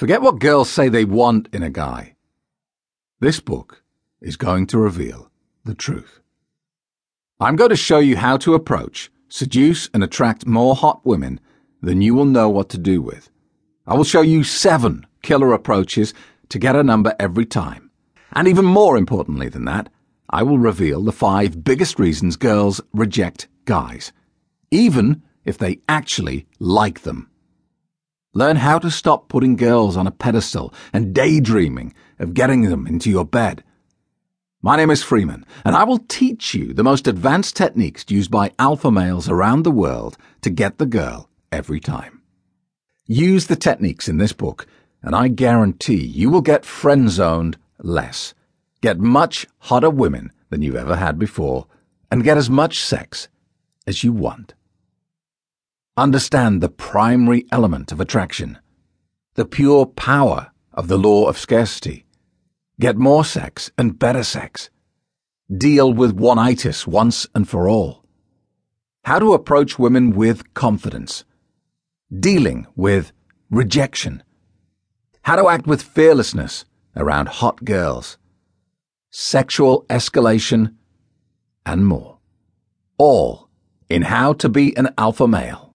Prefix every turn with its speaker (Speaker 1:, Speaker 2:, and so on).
Speaker 1: Forget what girls say they want in a guy. This book is going to reveal the truth. I'm going to show you how to approach, seduce, and attract more hot women than you will know what to do with. I will show you seven killer approaches to get a number every time. And even more importantly than that, I will reveal the five biggest reasons girls reject guys, even if they actually like them. Learn how to stop putting girls on a pedestal and daydreaming of getting them into your bed. My name is Freeman, and I will teach you the most advanced techniques used by alpha males around the world to get the girl every time. Use the techniques in this book, and I guarantee you will get friend zoned less, get much hotter women than you've ever had before, and get as much sex as you want. Understand the primary element of attraction, the pure power of the law of scarcity. Get more sex and better sex. Deal with one-itis once and for all. How to approach women with confidence. Dealing with rejection. How to act with fearlessness around hot girls. Sexual escalation and more. All in How to Be an Alpha Male.